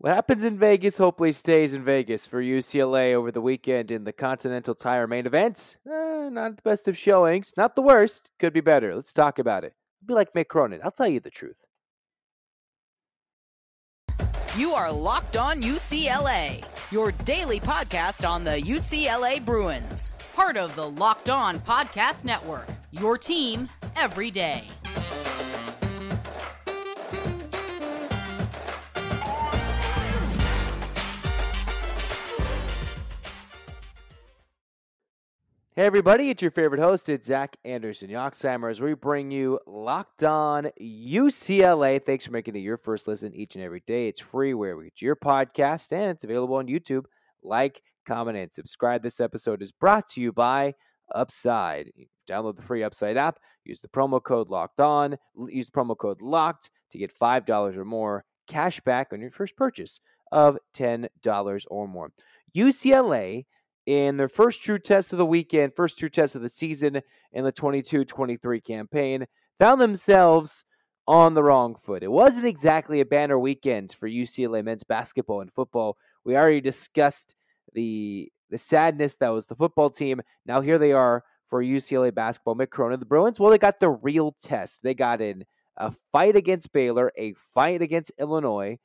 What happens in Vegas hopefully stays in Vegas for UCLA over the weekend in the Continental Tire main event. Eh, not the best of showings, not the worst. Could be better. Let's talk about it. Be like Mick Cronin. I'll tell you the truth. You are Locked On UCLA, your daily podcast on the UCLA Bruins. Part of the Locked On Podcast Network, your team every day. Hey everybody, it's your favorite host, it's Zach Anderson Yoxsimer, as we bring you Locked On UCLA. Thanks for making it your first listen each and every day. It's free wherever you get your podcast, and it's available on YouTube. Like, comment, and subscribe. This episode is brought to you by Upside. Download the free Upside app, use the promo code Locked On, use the promo code Locked to get $5 or more cash back on your first purchase of $10 or more. UCLA in their first true test of the weekend, first true test of the season in the 22 23 campaign, found themselves on the wrong foot. It wasn't exactly a banner weekend for UCLA men's basketball and football. We already discussed the the sadness that was the football team. Now here they are for UCLA basketball. Mick Cronin, the Bruins, well, they got the real test. They got in a fight against Baylor, a fight against Illinois.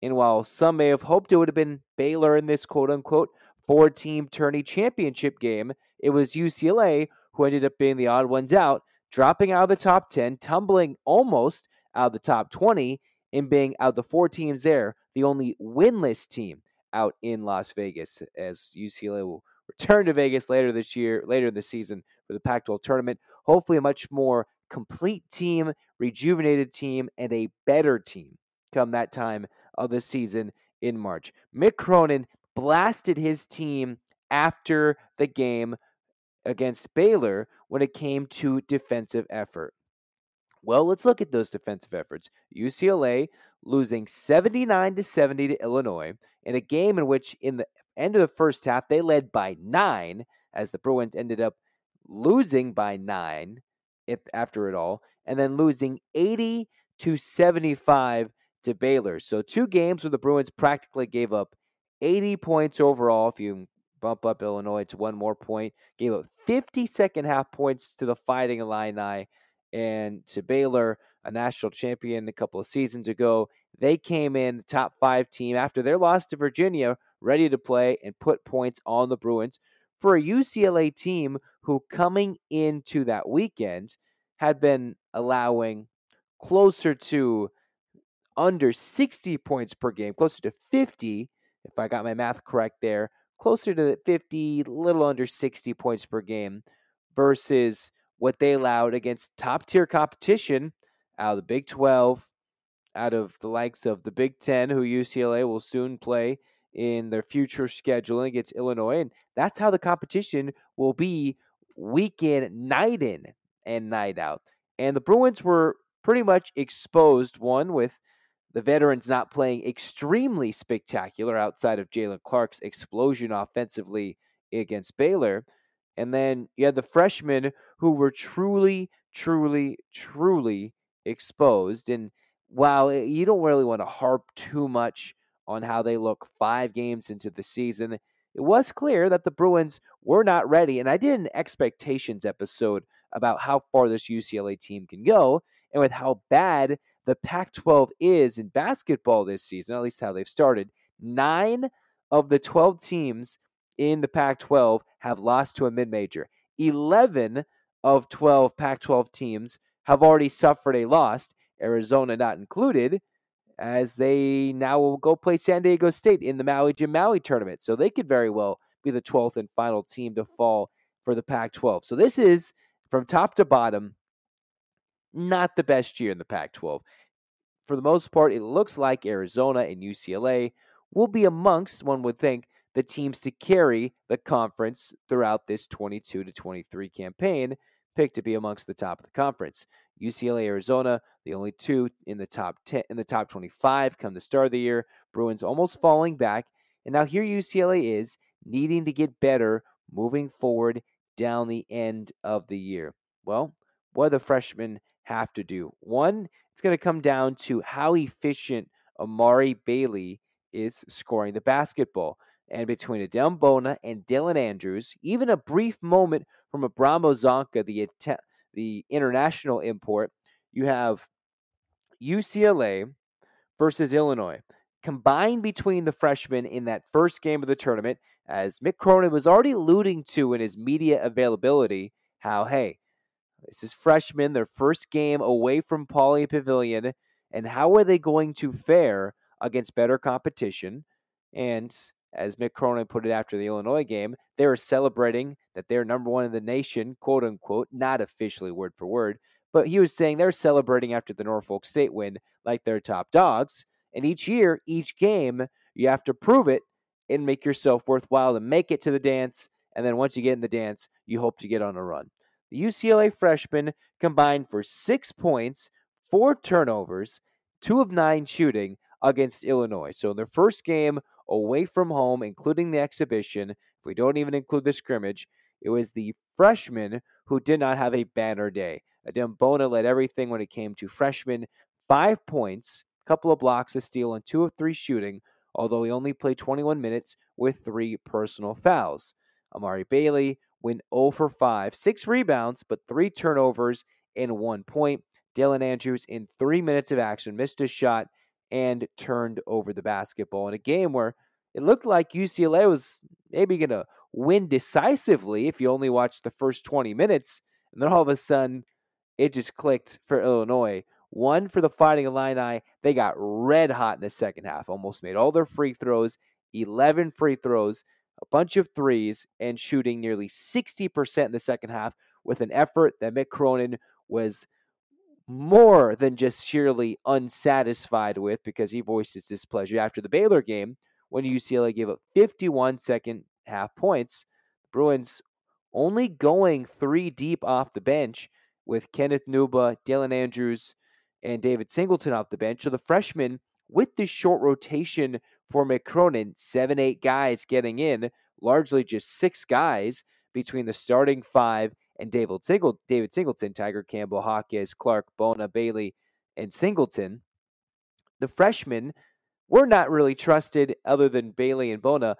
And while some may have hoped it would have been Baylor in this quote unquote four team tourney championship game, it was UCLA who ended up being the odd ones out, dropping out of the top 10, tumbling almost out of the top 20, and being out of the four teams there, the only winless team out in Las Vegas as UCLA will return to Vegas later this year, later the season for the Pac 12 tournament. Hopefully, a much more complete team, rejuvenated team, and a better team come that time of the season in March. Mick Cronin blasted his team after the game against Baylor when it came to defensive effort. Well, let's look at those defensive efforts. UCLA losing 79 to 70 to Illinois in a game in which in the end of the first half they led by 9 as the Bruins ended up losing by 9 if, after it all and then losing 80 to 75 to Baylor. So two games where the Bruins practically gave up 80 points overall. If you bump up Illinois to one more point, gave up 50 second half points to the Fighting Illini and to Baylor, a national champion a couple of seasons ago. They came in top five team after their loss to Virginia, ready to play and put points on the Bruins for a UCLA team who, coming into that weekend, had been allowing closer to under 60 points per game, closer to 50 if I got my math correct there, closer to 50, little under 60 points per game versus what they allowed against top tier competition out of the Big 12, out of the likes of the Big 10, who UCLA will soon play in their future scheduling against Illinois. And that's how the competition will be week in, night in, and night out. And the Bruins were pretty much exposed, one with the veterans not playing extremely spectacular outside of Jaylen Clark's explosion offensively against Baylor. And then you had the freshmen who were truly, truly, truly exposed. And while you don't really want to harp too much on how they look five games into the season, it was clear that the Bruins were not ready. And I did an expectations episode about how far this UCLA team can go and with how bad the Pac 12 is in basketball this season, at least how they've started. Nine of the 12 teams in the Pac 12 have lost to a mid major. 11 of 12 Pac 12 teams have already suffered a loss, Arizona not included, as they now will go play San Diego State in the Maui Jim Maui tournament. So they could very well be the 12th and final team to fall for the Pac 12. So this is from top to bottom not the best year in the Pac 12. For the most part, it looks like Arizona and UCLA will be amongst, one would think, the teams to carry the conference throughout this 22 to 23 campaign, picked to be amongst the top of the conference. UCLA, Arizona, the only two in the top 10 in the top 25 come the start of the year. Bruins almost falling back, and now here UCLA is needing to get better moving forward down the end of the year. Well, what are the freshmen have to do. One, it's going to come down to how efficient Amari Bailey is scoring the basketball. And between Adem Bona and Dylan Andrews, even a brief moment from Abramo Zonka, the, the international import, you have UCLA versus Illinois. Combined between the freshmen in that first game of the tournament, as Mick Cronin was already alluding to in his media availability, how, hey, this is freshmen, their first game away from Pauley Pavilion, and how are they going to fare against better competition? And as Mick Cronin put it after the Illinois game, they were celebrating that they're number one in the nation, quote unquote, not officially word for word, but he was saying they're celebrating after the Norfolk State win like they're top dogs. And each year, each game, you have to prove it and make yourself worthwhile to make it to the dance. And then once you get in the dance, you hope to get on a run. The UCLA freshmen combined for six points, four turnovers, two of nine shooting against Illinois. So in their first game away from home, including the exhibition, if we don't even include the scrimmage, it was the freshmen who did not have a banner day. Adem Bona led everything when it came to freshmen. Five points, a couple of blocks, a steal, and two of three shooting, although he only played 21 minutes with three personal fouls. Amari Bailey went 0 for 5, six rebounds, but three turnovers and one point. Dylan Andrews, in three minutes of action, missed a shot and turned over the basketball in a game where it looked like UCLA was maybe going to win decisively if you only watched the first 20 minutes. And then all of a sudden, it just clicked for Illinois. One for the Fighting Illini. They got red hot in the second half, almost made all their free throws, 11 free throws, a bunch of threes, and shooting nearly 60% in the second half with an effort that Mick Cronin was more than just sheerly unsatisfied with because he voiced his displeasure after the Baylor game when UCLA gave up 51 second half points. Bruins only going three deep off the bench with Kenneth Nwuba, Dylan Andrews, and David Singleton off the bench. So the freshmen, with this short rotation for Mick Cronin, seven, eight guys getting in, largely just six guys between the starting five and David, Single, David Singleton, Tiger Campbell, Jaquez, Clark, Bona, Bailey, and Singleton. The freshmen were not really trusted other than Bailey and Bona,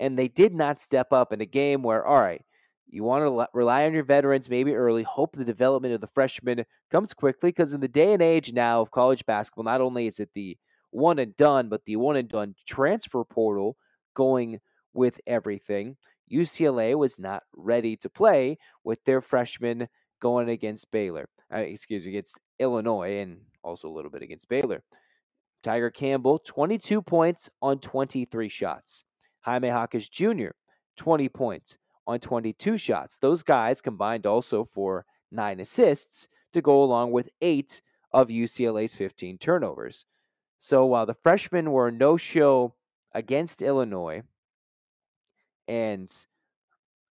and they did not step up in a game where, all right, you want to rely on your veterans maybe early, hope the development of the freshmen comes quickly because in the day and age now of college basketball, not only is it the one and done, but the one and done transfer portal going with everything. UCLA was not ready to play with their freshman going against Baylor. Uh, excuse me, against Illinois and also a little bit against Baylor. Tiger Campbell, 22 points on 23 shots. Jaime Jaquez Jr., 20 points on 22 shots. Those guys combined also for nine assists to go along with eight of UCLA's 15 turnovers. So while the freshmen were no show against Illinois and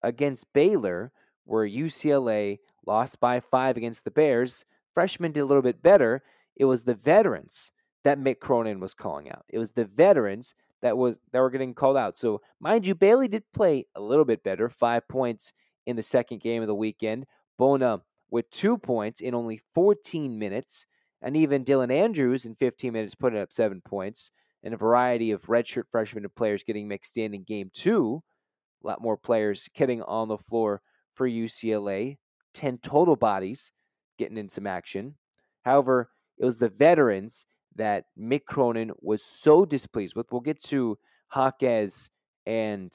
against Baylor, where UCLA lost by five against the Bears, freshmen did a little bit better. It was the veterans that Mick Cronin was calling out. It was the veterans that was that were getting called out. So mind you, Bailey did play a little bit better, five points in the second game of the weekend. Bona with two points in only 14 minutes, and even Dylan Andrews in 15 minutes putting up seven points, and a variety of redshirt freshmen and players getting mixed in in game two. A lot more players getting on the floor for UCLA. 10 total bodies getting in some action. However, it was the veterans that Mick Cronin was so displeased with. We'll get to Jaquez and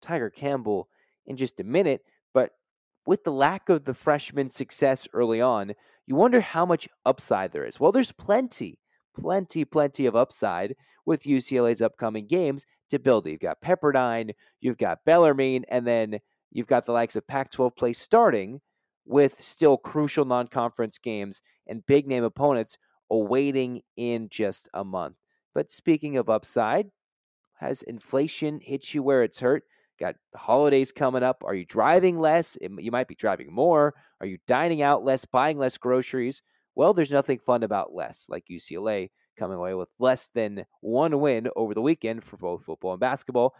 Tiger Campbell in just a minute, but with the lack of the freshman success early on, you wonder how much upside there is. Well, there's plenty, plenty, plenty of upside with UCLA's upcoming games to build. You've got Pepperdine, you've got Bellarmine, and then you've got the likes of Pac 12 play starting with still crucial non conference games and big name opponents awaiting in just a month. But speaking of upside, has inflation hit you where it's hurt? Got holidays coming up. Are you driving less? You might be driving more. Are you dining out less, buying less groceries? Well, there's nothing fun about less, like UCLA coming away with less than one win over the weekend for both football and basketball.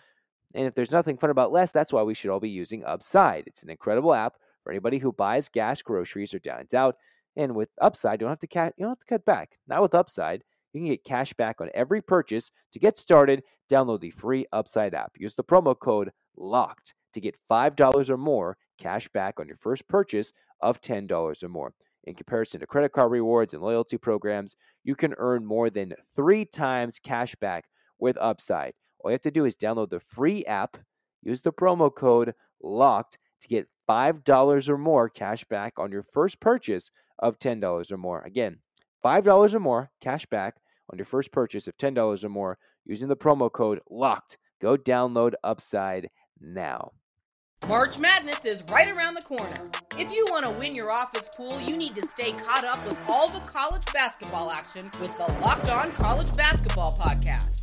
And if there's nothing fun about less, that's why we should all be using Upside. It's an incredible app for anybody who buys gas, groceries, or dines out. And with Upside, you don't have to cut you don't have to cut back. Not with Upside. You can get cash back on every purchase. To get started, download the free Upside app. Use the promo code LOCKED to get $5 or more cash back on your first purchase of $10 or more. In comparison to credit card rewards and loyalty programs, you can earn more than three times cash back with Upside. All you have to do is download the free app, use the promo code LOCKED to get $5 or more cash back on your first purchase of $10 or more. Again, $5 or more cash back on your first purchase of $10 or more using the promo code LOCKED. Go download Upside now. March Madness is right around the corner. If you want to win your office pool, you need to stay caught up with all the college basketball action with the Locked On College Basketball Podcast.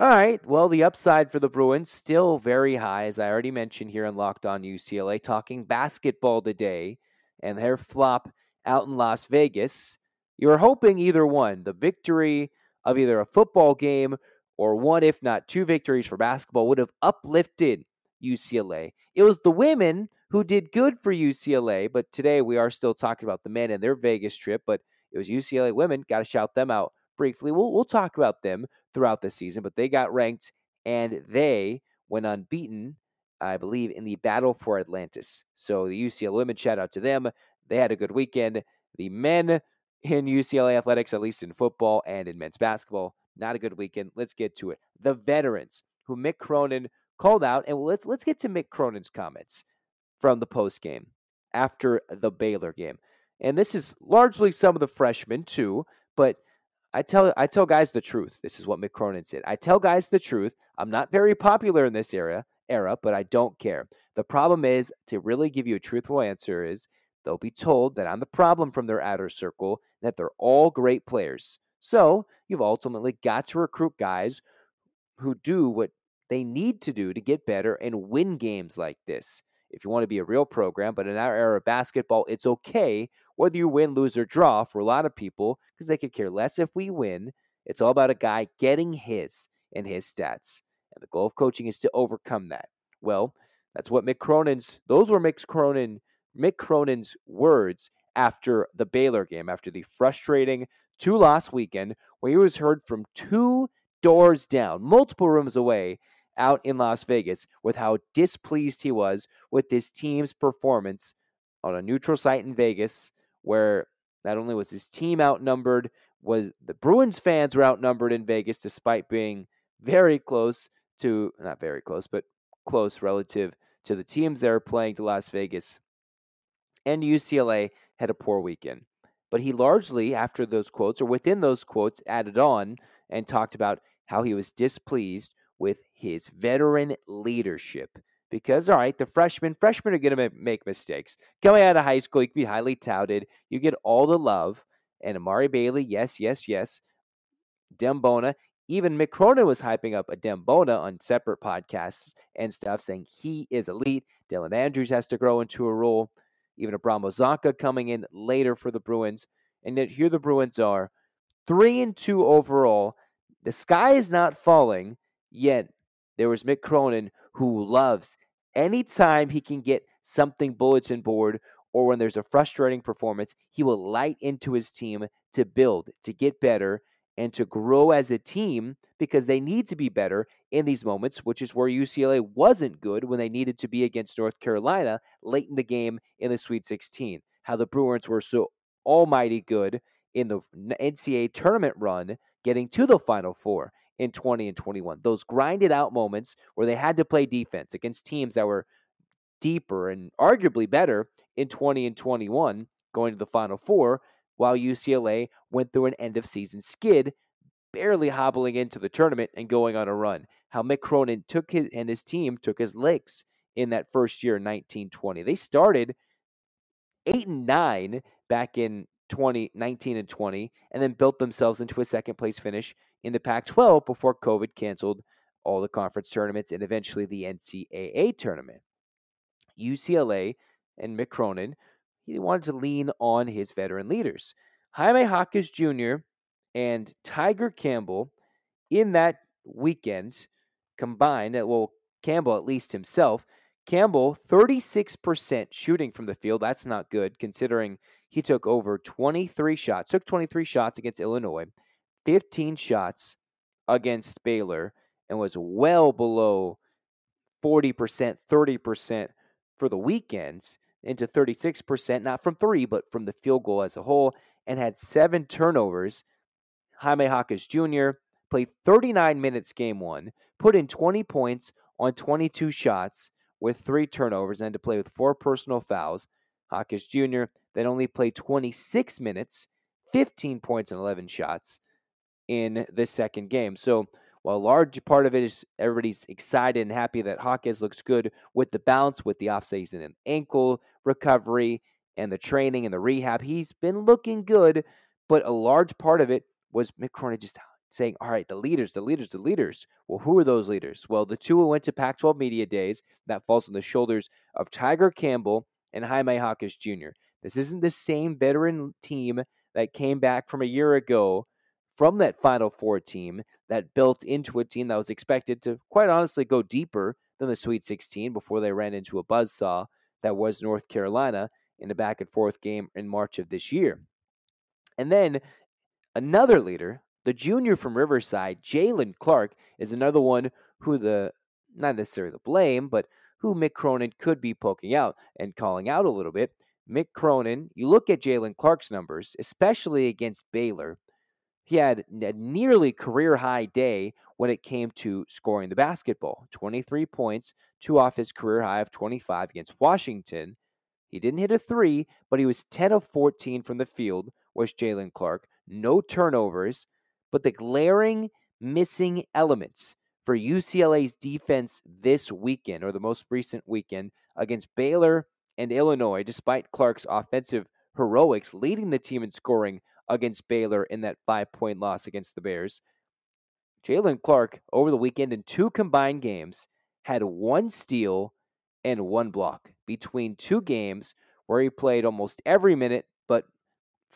All right. Well, the upside for the Bruins still very high, as I already mentioned here on Locked On UCLA, talking basketball today and their flop out in Las Vegas. You were hoping either one, the victory of either a football game or one, if not two victories for basketball, would have uplifted UCLA. It was the women who did good for UCLA, but today we are still talking about the men and their Vegas trip, but it was UCLA women. Got to shout them out briefly. We'll, we'll talk about them throughout the season, but they got ranked and they went unbeaten, I believe, in the battle for Atlantis. So the UCLA women, shout out to them. They had a good weekend. The men in UCLA athletics, at least in football and in men's basketball, not a good weekend. Let's get to it. The veterans who Mick Cronin called out, and let's let's get to Mick Cronin's comments from the post game after the Baylor game. And this is largely some of the freshmen too, but I tell I tell guys the truth. This is what Mick Cronin said. I tell guys the truth. I'm not very popular in this era era, but I don't care. The problem is to really give you a truthful answer is they'll be told that I'm the problem from their outer circle, that they're all great players. So you've ultimately got to recruit guys who do what they need to do to get better and win games like this if you want to be a real program. But in our era of basketball, it's okay whether you win, lose, or draw for a lot of people because they could care less if we win. It's all about a guy getting his and his stats. And the goal of coaching is to overcome that. Well, that's what Mick Cronin's, those were Mick Cronin, Mick Cronin's words after the Baylor game, after the frustrating two loss weekend, where he was heard from two doors down, multiple rooms away, out in Las Vegas with how displeased he was with this team's performance on a neutral site in Vegas, where not only was his team outnumbered, was the Bruins fans were outnumbered in Vegas despite being very close to not very close, but close relative to the teams that are playing to Las Vegas. And UCLA had a poor weekend. But he largely, after those quotes or within those quotes, added on and talked about how he was displeased with his veteran leadership. Because, all right, the freshmen, freshmen are going to make mistakes. Coming out of high school, you can be highly touted. You get all the love. And Amari Bailey, yes, yes, yes. Adem Bona, even Mick was hyping up Adem Bona on separate podcasts and stuff, saying he is elite. Dylan Andrews has to grow into a role. Even Abramo Zanka coming in later for the Bruins. And yet here the Bruins are, three and two overall. The sky is not falling, yet there was Mick Cronin who loves anytime he can get something bulletin board or when there's a frustrating performance, he will light into his team to build, to get better, and to grow as a team because they need to be better in these moments, which is where UCLA wasn't good when they needed to be against North Carolina late in the game in the Sweet 16. How the Bruins were so almighty good in the NCAA tournament run, getting to the Final Four in 20 and 21. Those grinded out moments where they had to play defense against teams that were deeper and arguably better in 20 and 21 going to the Final Four, while UCLA went through an end of season skid, barely hobbling into the tournament and going on a run. How Mick Cronin took his and his team took his licks in that first year, 1920. They started eight and nine back in 2019 and 20, and then built themselves into a second place finish in the Pac 12 before COVID canceled all the conference tournaments and eventually the NCAA tournament. UCLA and Mick Cronin, he wanted to lean on his veteran leaders. Jaime Jaquez Jr. and Tiger Campbell in that weekend combined, uh, well, Campbell at least himself, Campbell 36% shooting from the field. That's not good considering he took over 23 shots, took 23 shots against Illinois, 15 shots against Baylor, and was well below 40%, 30% for the weekends into 36%, not from three, but from the field goal as a whole, and had seven turnovers. Jaime Jaquez Jr. played 39 minutes game one, put in 20 points on 22 shots with three turnovers, and to play with four personal fouls. Jaquez Jr. then only played 26 minutes, 15 points, and 11 shots in the second game. So while a large part of it is everybody's excited and happy that Jaquez looks good with the bounce, with the offseason and ankle recovery, and the training and the rehab, he's been looking good. But a large part of it was Mick Cronin just saying, all right, the leaders, the leaders, the leaders. Well, who are those leaders? Well, the two who went to Pac 12 Media Days, that falls on the shoulders of Tiger Campbell and Jaime Jaquez Jr. This isn't the same veteran team that came back from a year ago from that Final Four team that built into a team that was expected to, quite honestly, go deeper than the Sweet 16 before they ran into a buzzsaw that was North Carolina in a back and forth game in March of this year. And then another leader, the junior from Riverside, Jaylen Clark, is another one who the, not necessarily the blame, but who Mick Cronin could be poking out and calling out a little bit. Mick Cronin, you look at Jaylen Clark's numbers, especially against Baylor, he had a nearly career high day when it came to scoring the basketball 23 points, two off his career high of 25 against Washington. He didn't hit a three, but he was 10 of 14 from the field, was Jaylen Clark. No turnovers, but the glaring missing elements for UCLA's defense this weekend, or the most recent weekend, against Baylor and Illinois, despite Clark's offensive heroics, leading the team in scoring against Baylor in that five point loss against the Bears. Jaylen Clark, over the weekend in two combined games, had one steal and one block between two games where he played almost every minute, but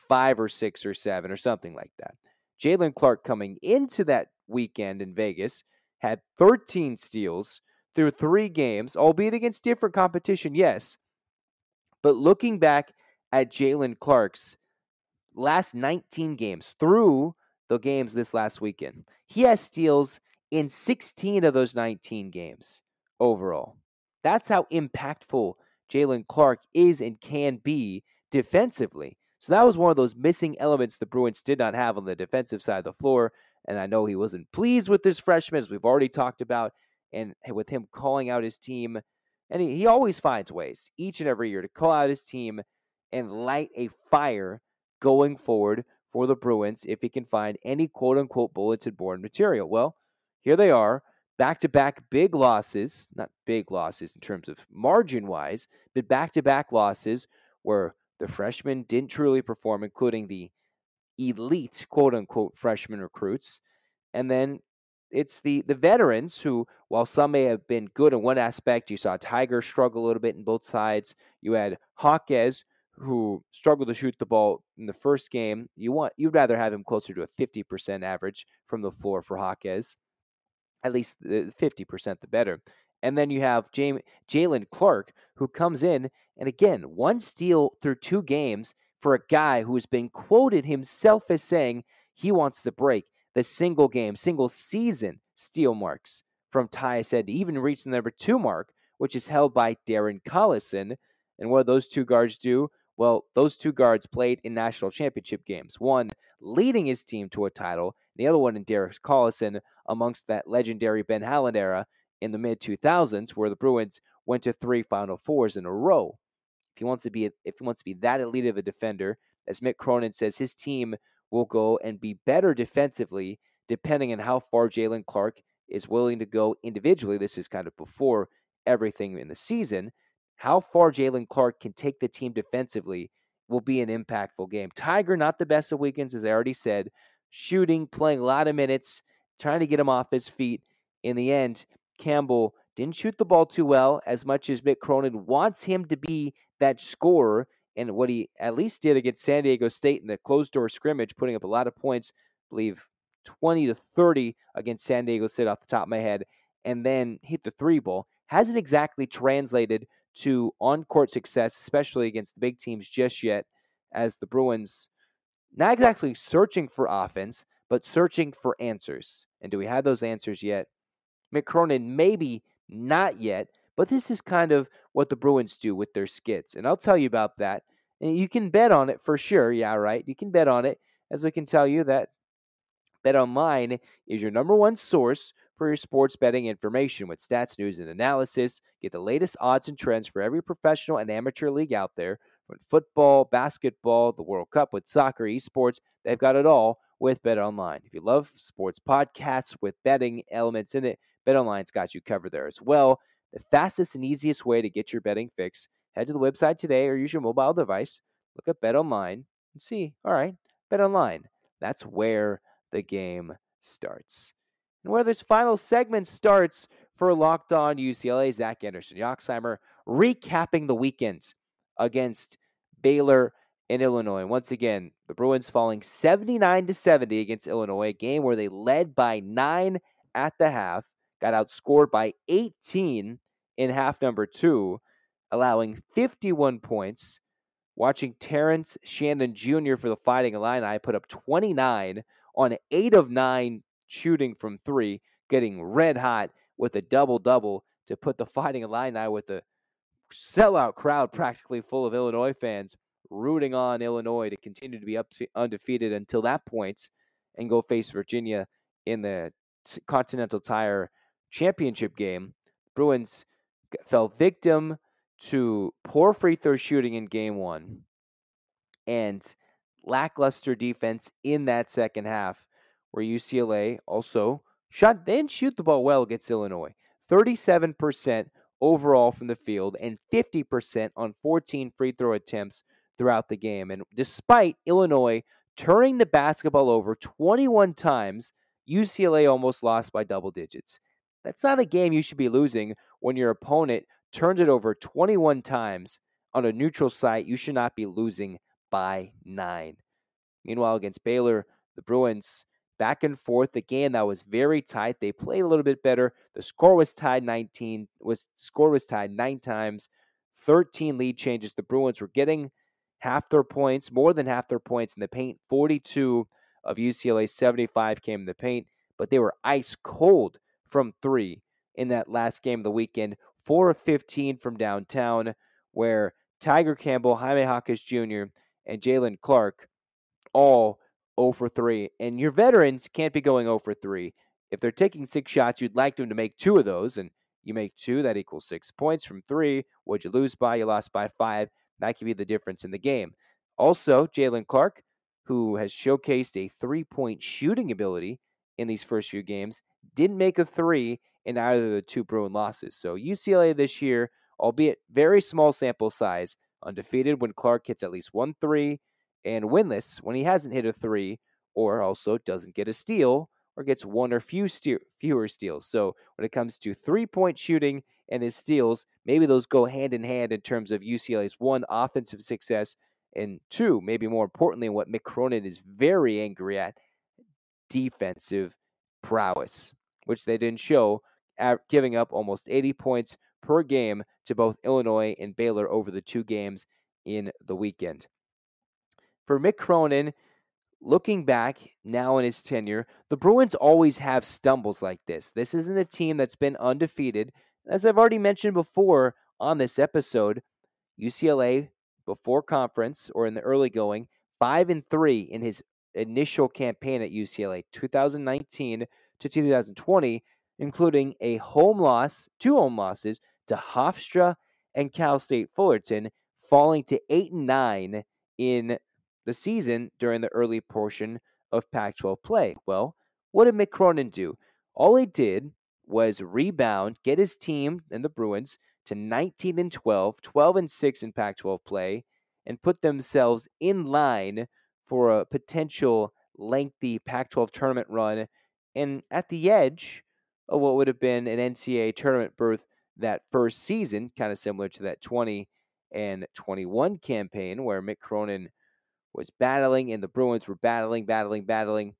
five or six or seven or something like that. Jaylen Clark coming into that weekend in Vegas had 13 steals through three games, albeit against different competition, yes. But looking back at Jaylen Clark's last 19 games through the games this last weekend. He has steals in 16 of those 19 games overall. That's how impactful Jaylen Clark is and can be defensively. So that was one of those missing elements the Bruins did not have on the defensive side of the floor. And I know he wasn't pleased with this freshman, as we've already talked about, and with him calling out his team. And he, he always finds ways each and every year to call out his team and light a fire going forward for the Bruins if he can find any quote unquote bulletin board material. Well, here they are, back to back big losses, not big losses in terms of margin wise, but back to back losses where the freshmen didn't truly perform, including the elite quote unquote freshman recruits. And then it's the the veterans who, while some may have been good in one aspect, you saw Tiger struggle a little bit in both sides. You had Jaquez, who struggled to shoot the ball in the first game, you want you'd rather have him closer to a 50% average from the floor for Jaquez. At least 50% the better. And then you have Jaylen Clark, who comes in and again, one steal through two games for a guy who has been quoted himself as saying he wants to break the single game, single season steal marks from Tyus Edney, even reach the number two mark, which is held by Darren Collison. And what do those two guards do? Well, those two guards played in national championship games. One leading his team to a title, the other one in Derek Collison amongst that legendary Ben Howland era in the mid 2000s, where the Bruins went to three Final Fours in a row. If he wants to be, if he wants to be that elite of a defender, as Mick Cronin says, his team will go and be better defensively, depending on how far Jaylen Clark is willing to go individually. This is kind of before everything in the season how far Jaylen Clark can take the team defensively will be an impactful game. Tiger, not the best of weekends, as I already said, shooting, playing a lot of minutes, trying to get him off his feet. In the end, Campbell didn't shoot the ball too well as much as Mick Cronin wants him to be that scorer. And what he at least did against San Diego State in the closed door scrimmage, putting up a lot of points, I believe 20 to 30 against San Diego State off the top of my head, and then hit the three ball, hasn't exactly translated to on court success, especially against the big teams just yet, as the Bruins not exactly searching for offense, but searching for answers. And do we have those answers yet? Mick Cronin, maybe not yet, but this is kind of what the Bruins do with their skits. And I'll tell you about that. And you can bet on it for sure. Yeah, right. You can bet on it, as we can tell you that BetOnline is your number one source for your sports betting information with stats, news, and analysis. Get the latest odds and trends for every professional and amateur league out there. From football, basketball, the World Cup, with soccer, esports, they've got it all with BetOnline. If you love sports podcasts with betting elements in it, BetOnline's got you covered there as well. The fastest and easiest way to get your betting fix, head to the website today or use your mobile device. Look up BetOnline and see, all right, BetOnline. That's where the game starts. And where this final segment starts for Locked On UCLA, Zach Anderson Yoxsimer recapping the weekend against Baylor and Illinois. Once again, the Bruins falling 79 to 70 against Illinois, a game where they led by nine at the half, got outscored by 18 in half number two, allowing 51 points. Watching Terrence Shannon Jr. for the Fighting Illini put up 29 on eight of nine shooting from three, getting red hot with a double double to put the Fighting Illini with a sellout crowd practically full of Illinois fans rooting on Illinois to continue to be up to undefeated until that point and go face Virginia in the Continental Tire Championship game. Bruins fell victim to poor free throw shooting in game one and lackluster defense in that second half, where UCLA also shot, they didn't shoot the ball well against Illinois. 37% overall from the field and 50% on 14 free throw attempts throughout the game. And despite Illinois turning the basketball over 21 times, UCLA almost lost by double digits. That's not a game you should be losing when your opponent turns it over 21 times on a neutral site. You should not be losing by nine. Meanwhile, against Baylor, the Bruins back and forth. The game that was very tight. They played a little bit better. The score was tied 19. Was score was tied nine times. 13 lead changes. The Bruins were getting half their points, more than half their points in the paint. 42 of UCLA 75 came in the paint, but they were ice cold from three in that last game of the weekend. Four of 15 from downtown, where Tiger Campbell, Jaime Jaquez Jr., and Jaylen Clark all 0 for 3. And your veterans can't be going 0 for 3. If they're taking six shots, you'd like them to make two of those, and you make two, that equals six points from three. What'd you lose by? You lost by five. That could be the difference in the game. Also, Jaylen Clark, who has showcased a three point shooting ability in these first few games, didn't make a three in either of the two Bruin losses. So UCLA this year, albeit very small sample size, undefeated when Clark hits at least one three, and winless when he hasn't hit a three or also doesn't get a steal or gets one or few ste- fewer steals. So when it comes to three point shooting and his steals, maybe those go hand in hand in terms of UCLA's one offensive success and two, maybe more importantly, what Mick Cronin is very angry at, defensive prowess, which they didn't show, giving up almost 80 points per game to both Illinois and Baylor over the two games in the weekend. For Mick Cronin, looking back now in his tenure, the Bruins always have stumbles like this. This isn't a team that's been undefeated. As I've already mentioned before on this episode, UCLA before conference or in the early going, 5 and 3 in his initial campaign at UCLA 2019 to 2020, including a home loss, two home losses to Hofstra and Cal State Fullerton, falling to 8 and 9 in the season during the early portion of Pac 12 play. Well, what did Mick do? All he did was rebound, get his team and the Bruins to 19 and 12, 12 and 6 in Pac 12 play, and put themselves in line for a potential lengthy Pac 12 tournament run and at the edge of what would have been an NCAA tournament berth that first season, kind of similar to that 20 and 21 campaign where Mick Cronin was battling and the Bruins were battling, battling, battling.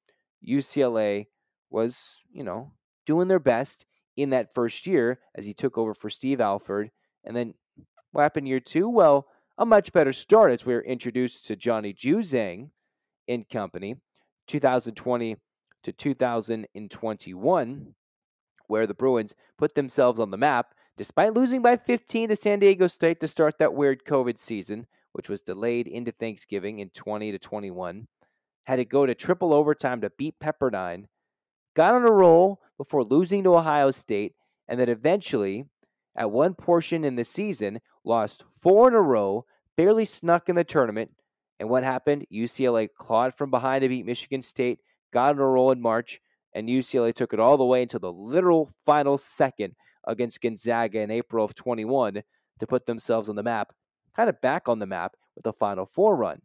UCLA was, you know, doing their best in that first year as he took over for Steve Alford. And then what happened year two? Well, a much better start as we were introduced to Johnny Juzang in company, 2020 to 2021, where the Bruins put themselves on the map despite losing by 15 to San Diego State to start that weird COVID season, which was delayed into Thanksgiving in 20 to 21. Had to go to triple overtime to beat Pepperdine. Got on a roll before losing to Ohio State, and then eventually, at one portion in the season, lost four in a row, barely snuck in the tournament. And what happened? UCLA clawed from behind to beat Michigan State, got on a roll in March, and UCLA took it all the way until the literal final second against Gonzaga in April of 21 to put themselves on the map, kind of back on the map with a Final Four run.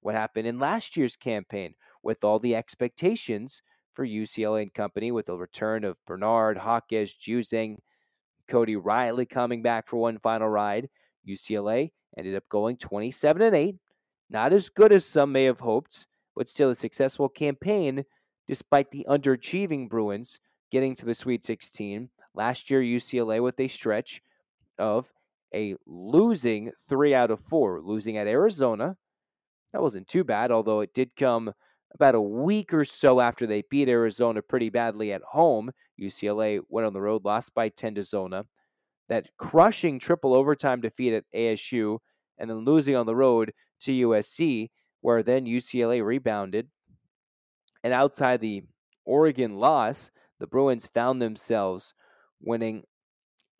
What happened in last year's campaign with all the expectations for UCLA and company with the return of Bernard, Jaquez, Juzang, Cody Riley coming back for one final ride. UCLA ended up going 27 and 8. Not as good as some may have hoped, but still a successful campaign despite the underachieving Bruins getting to the Sweet 16 Last year, UCLA with a stretch of a losing three out of four, losing at Arizona. That wasn't too bad, although it did come about a week or so after they beat Arizona pretty badly at home. UCLA went on the road, lost by 10 to Zona. That crushing triple overtime defeat at ASU, and then losing on the road to USC, where then UCLA rebounded. And outside the Oregon loss, the Bruins found themselves winning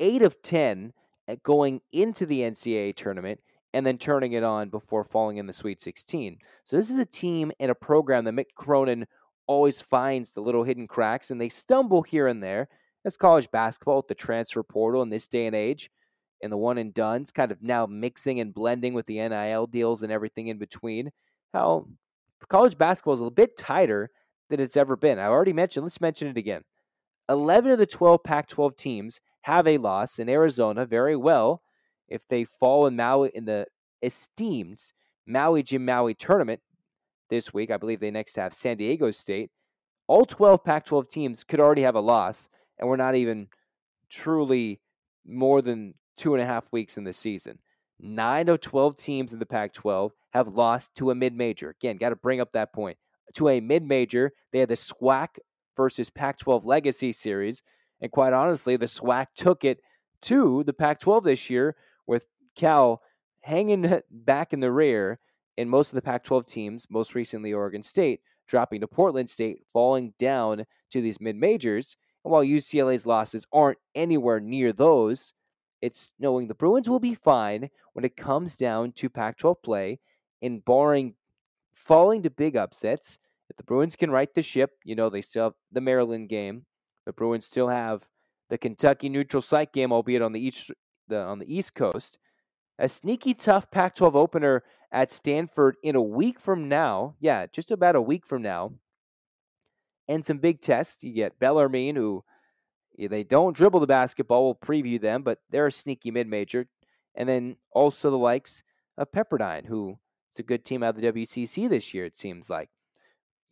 eight of 10 at going into the NCAA tournament and then turning it on before falling in the Sweet 16. So this is a team and a program that Mick Cronin always finds the little hidden cracks, and they stumble here and there. As college basketball with the transfer portal in this day and age, and the one and done's kind of now mixing and blending with the NIL deals and everything in between. How college basketball is a bit tighter than it's ever been. I already mentioned, let's mention it again. 11 of the 12 Pac 12 teams have a loss in Arizona very well if they fall in Maui in the esteemed Maui Jim Maui tournament this week. I believe they next have San Diego State. All 12 Pac 12 teams could already have a loss, and we're not even truly more than two and a half weeks in the season. Nine of 12 teams in the Pac 12 have lost to a mid major. Again, got to bring up that point. To a mid major, they had the SWAC versus Pac 12 Legacy Series. And quite honestly, the SWAC took it to the Pac 12 this year with Cal hanging back in the rear in most of the Pac 12 teams, most recently Oregon State, dropping to Portland State, falling down to these mid majors. And while UCLA's losses aren't anywhere near those, it's knowing the Bruins will be fine when it comes down to Pac 12 play, and barring falling to big upsets, if the Bruins can right the ship, you know, they still have the Maryland game. The Bruins still have the Kentucky neutral site game, albeit on the east the on the East Coast. A sneaky tough Pac-12 opener at Stanford in a week from now. Yeah, just about a week from now. And some big tests. You get Bellarmine, who they don't dribble the basketball. We'll preview them, but they're a sneaky mid-major. And then also the likes of Pepperdine, who is a good team out of the WCC this year. It seems like.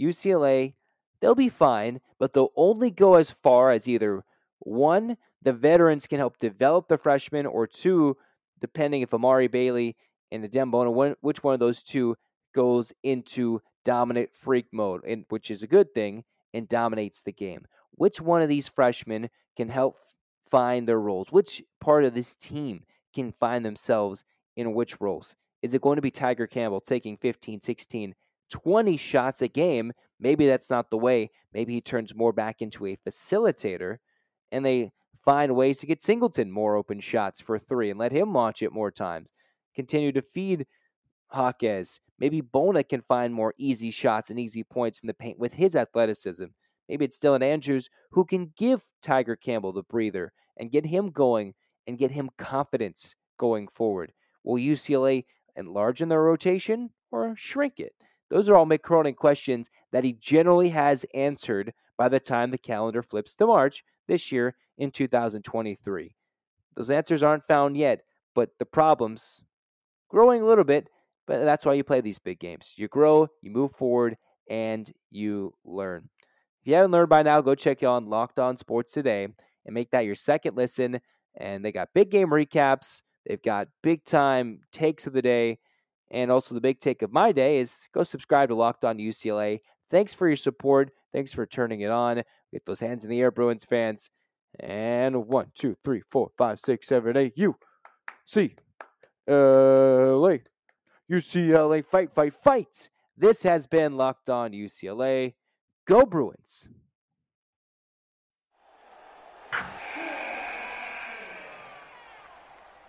UCLA, they'll be fine, but they'll only go as far as either one, the veterans can help develop the freshmen, or two, depending if Amari Bailey and Adem Bona, which one of those two goes into dominant freak mode, and which is a good thing, and dominates the game. Which one of these freshmen can help find their roles? Which part of this team can find themselves in which roles? Is it going to be Tiger Campbell taking 15, 16, 20 shots a game, maybe that's not the way. Maybe he turns more back into a facilitator and they find ways to get Singleton more open shots for three and let him launch it more times. Continue to feed Jaquez. Maybe Bona can find more easy shots and easy points in the paint with his athleticism. Maybe it's Dylan Andrews who can give Tiger Campbell the breather and get him going and get him confidence going forward. Will UCLA enlarge in their rotation or shrink it? Those are all Mick Cronin questions that he generally has answered by the time the calendar flips to March this year in 2023. Those answers aren't found yet, but the problems growing a little bit, but that's why you play these big games. You grow, you move forward, and you learn. If you haven't learned by now, go check out Locked On Sports today and make that your second listen. And they got big game recaps, they've got big time takes of the day. And also, the big take of my day is go subscribe to Locked On UCLA. Thanks for your support. Thanks for turning it on. Get those hands in the air, Bruins fans. And one, two, three, four, five, six, seven, eight. You see LA. UCLA fight, fight, fight. This has been Locked On UCLA. Go Bruins.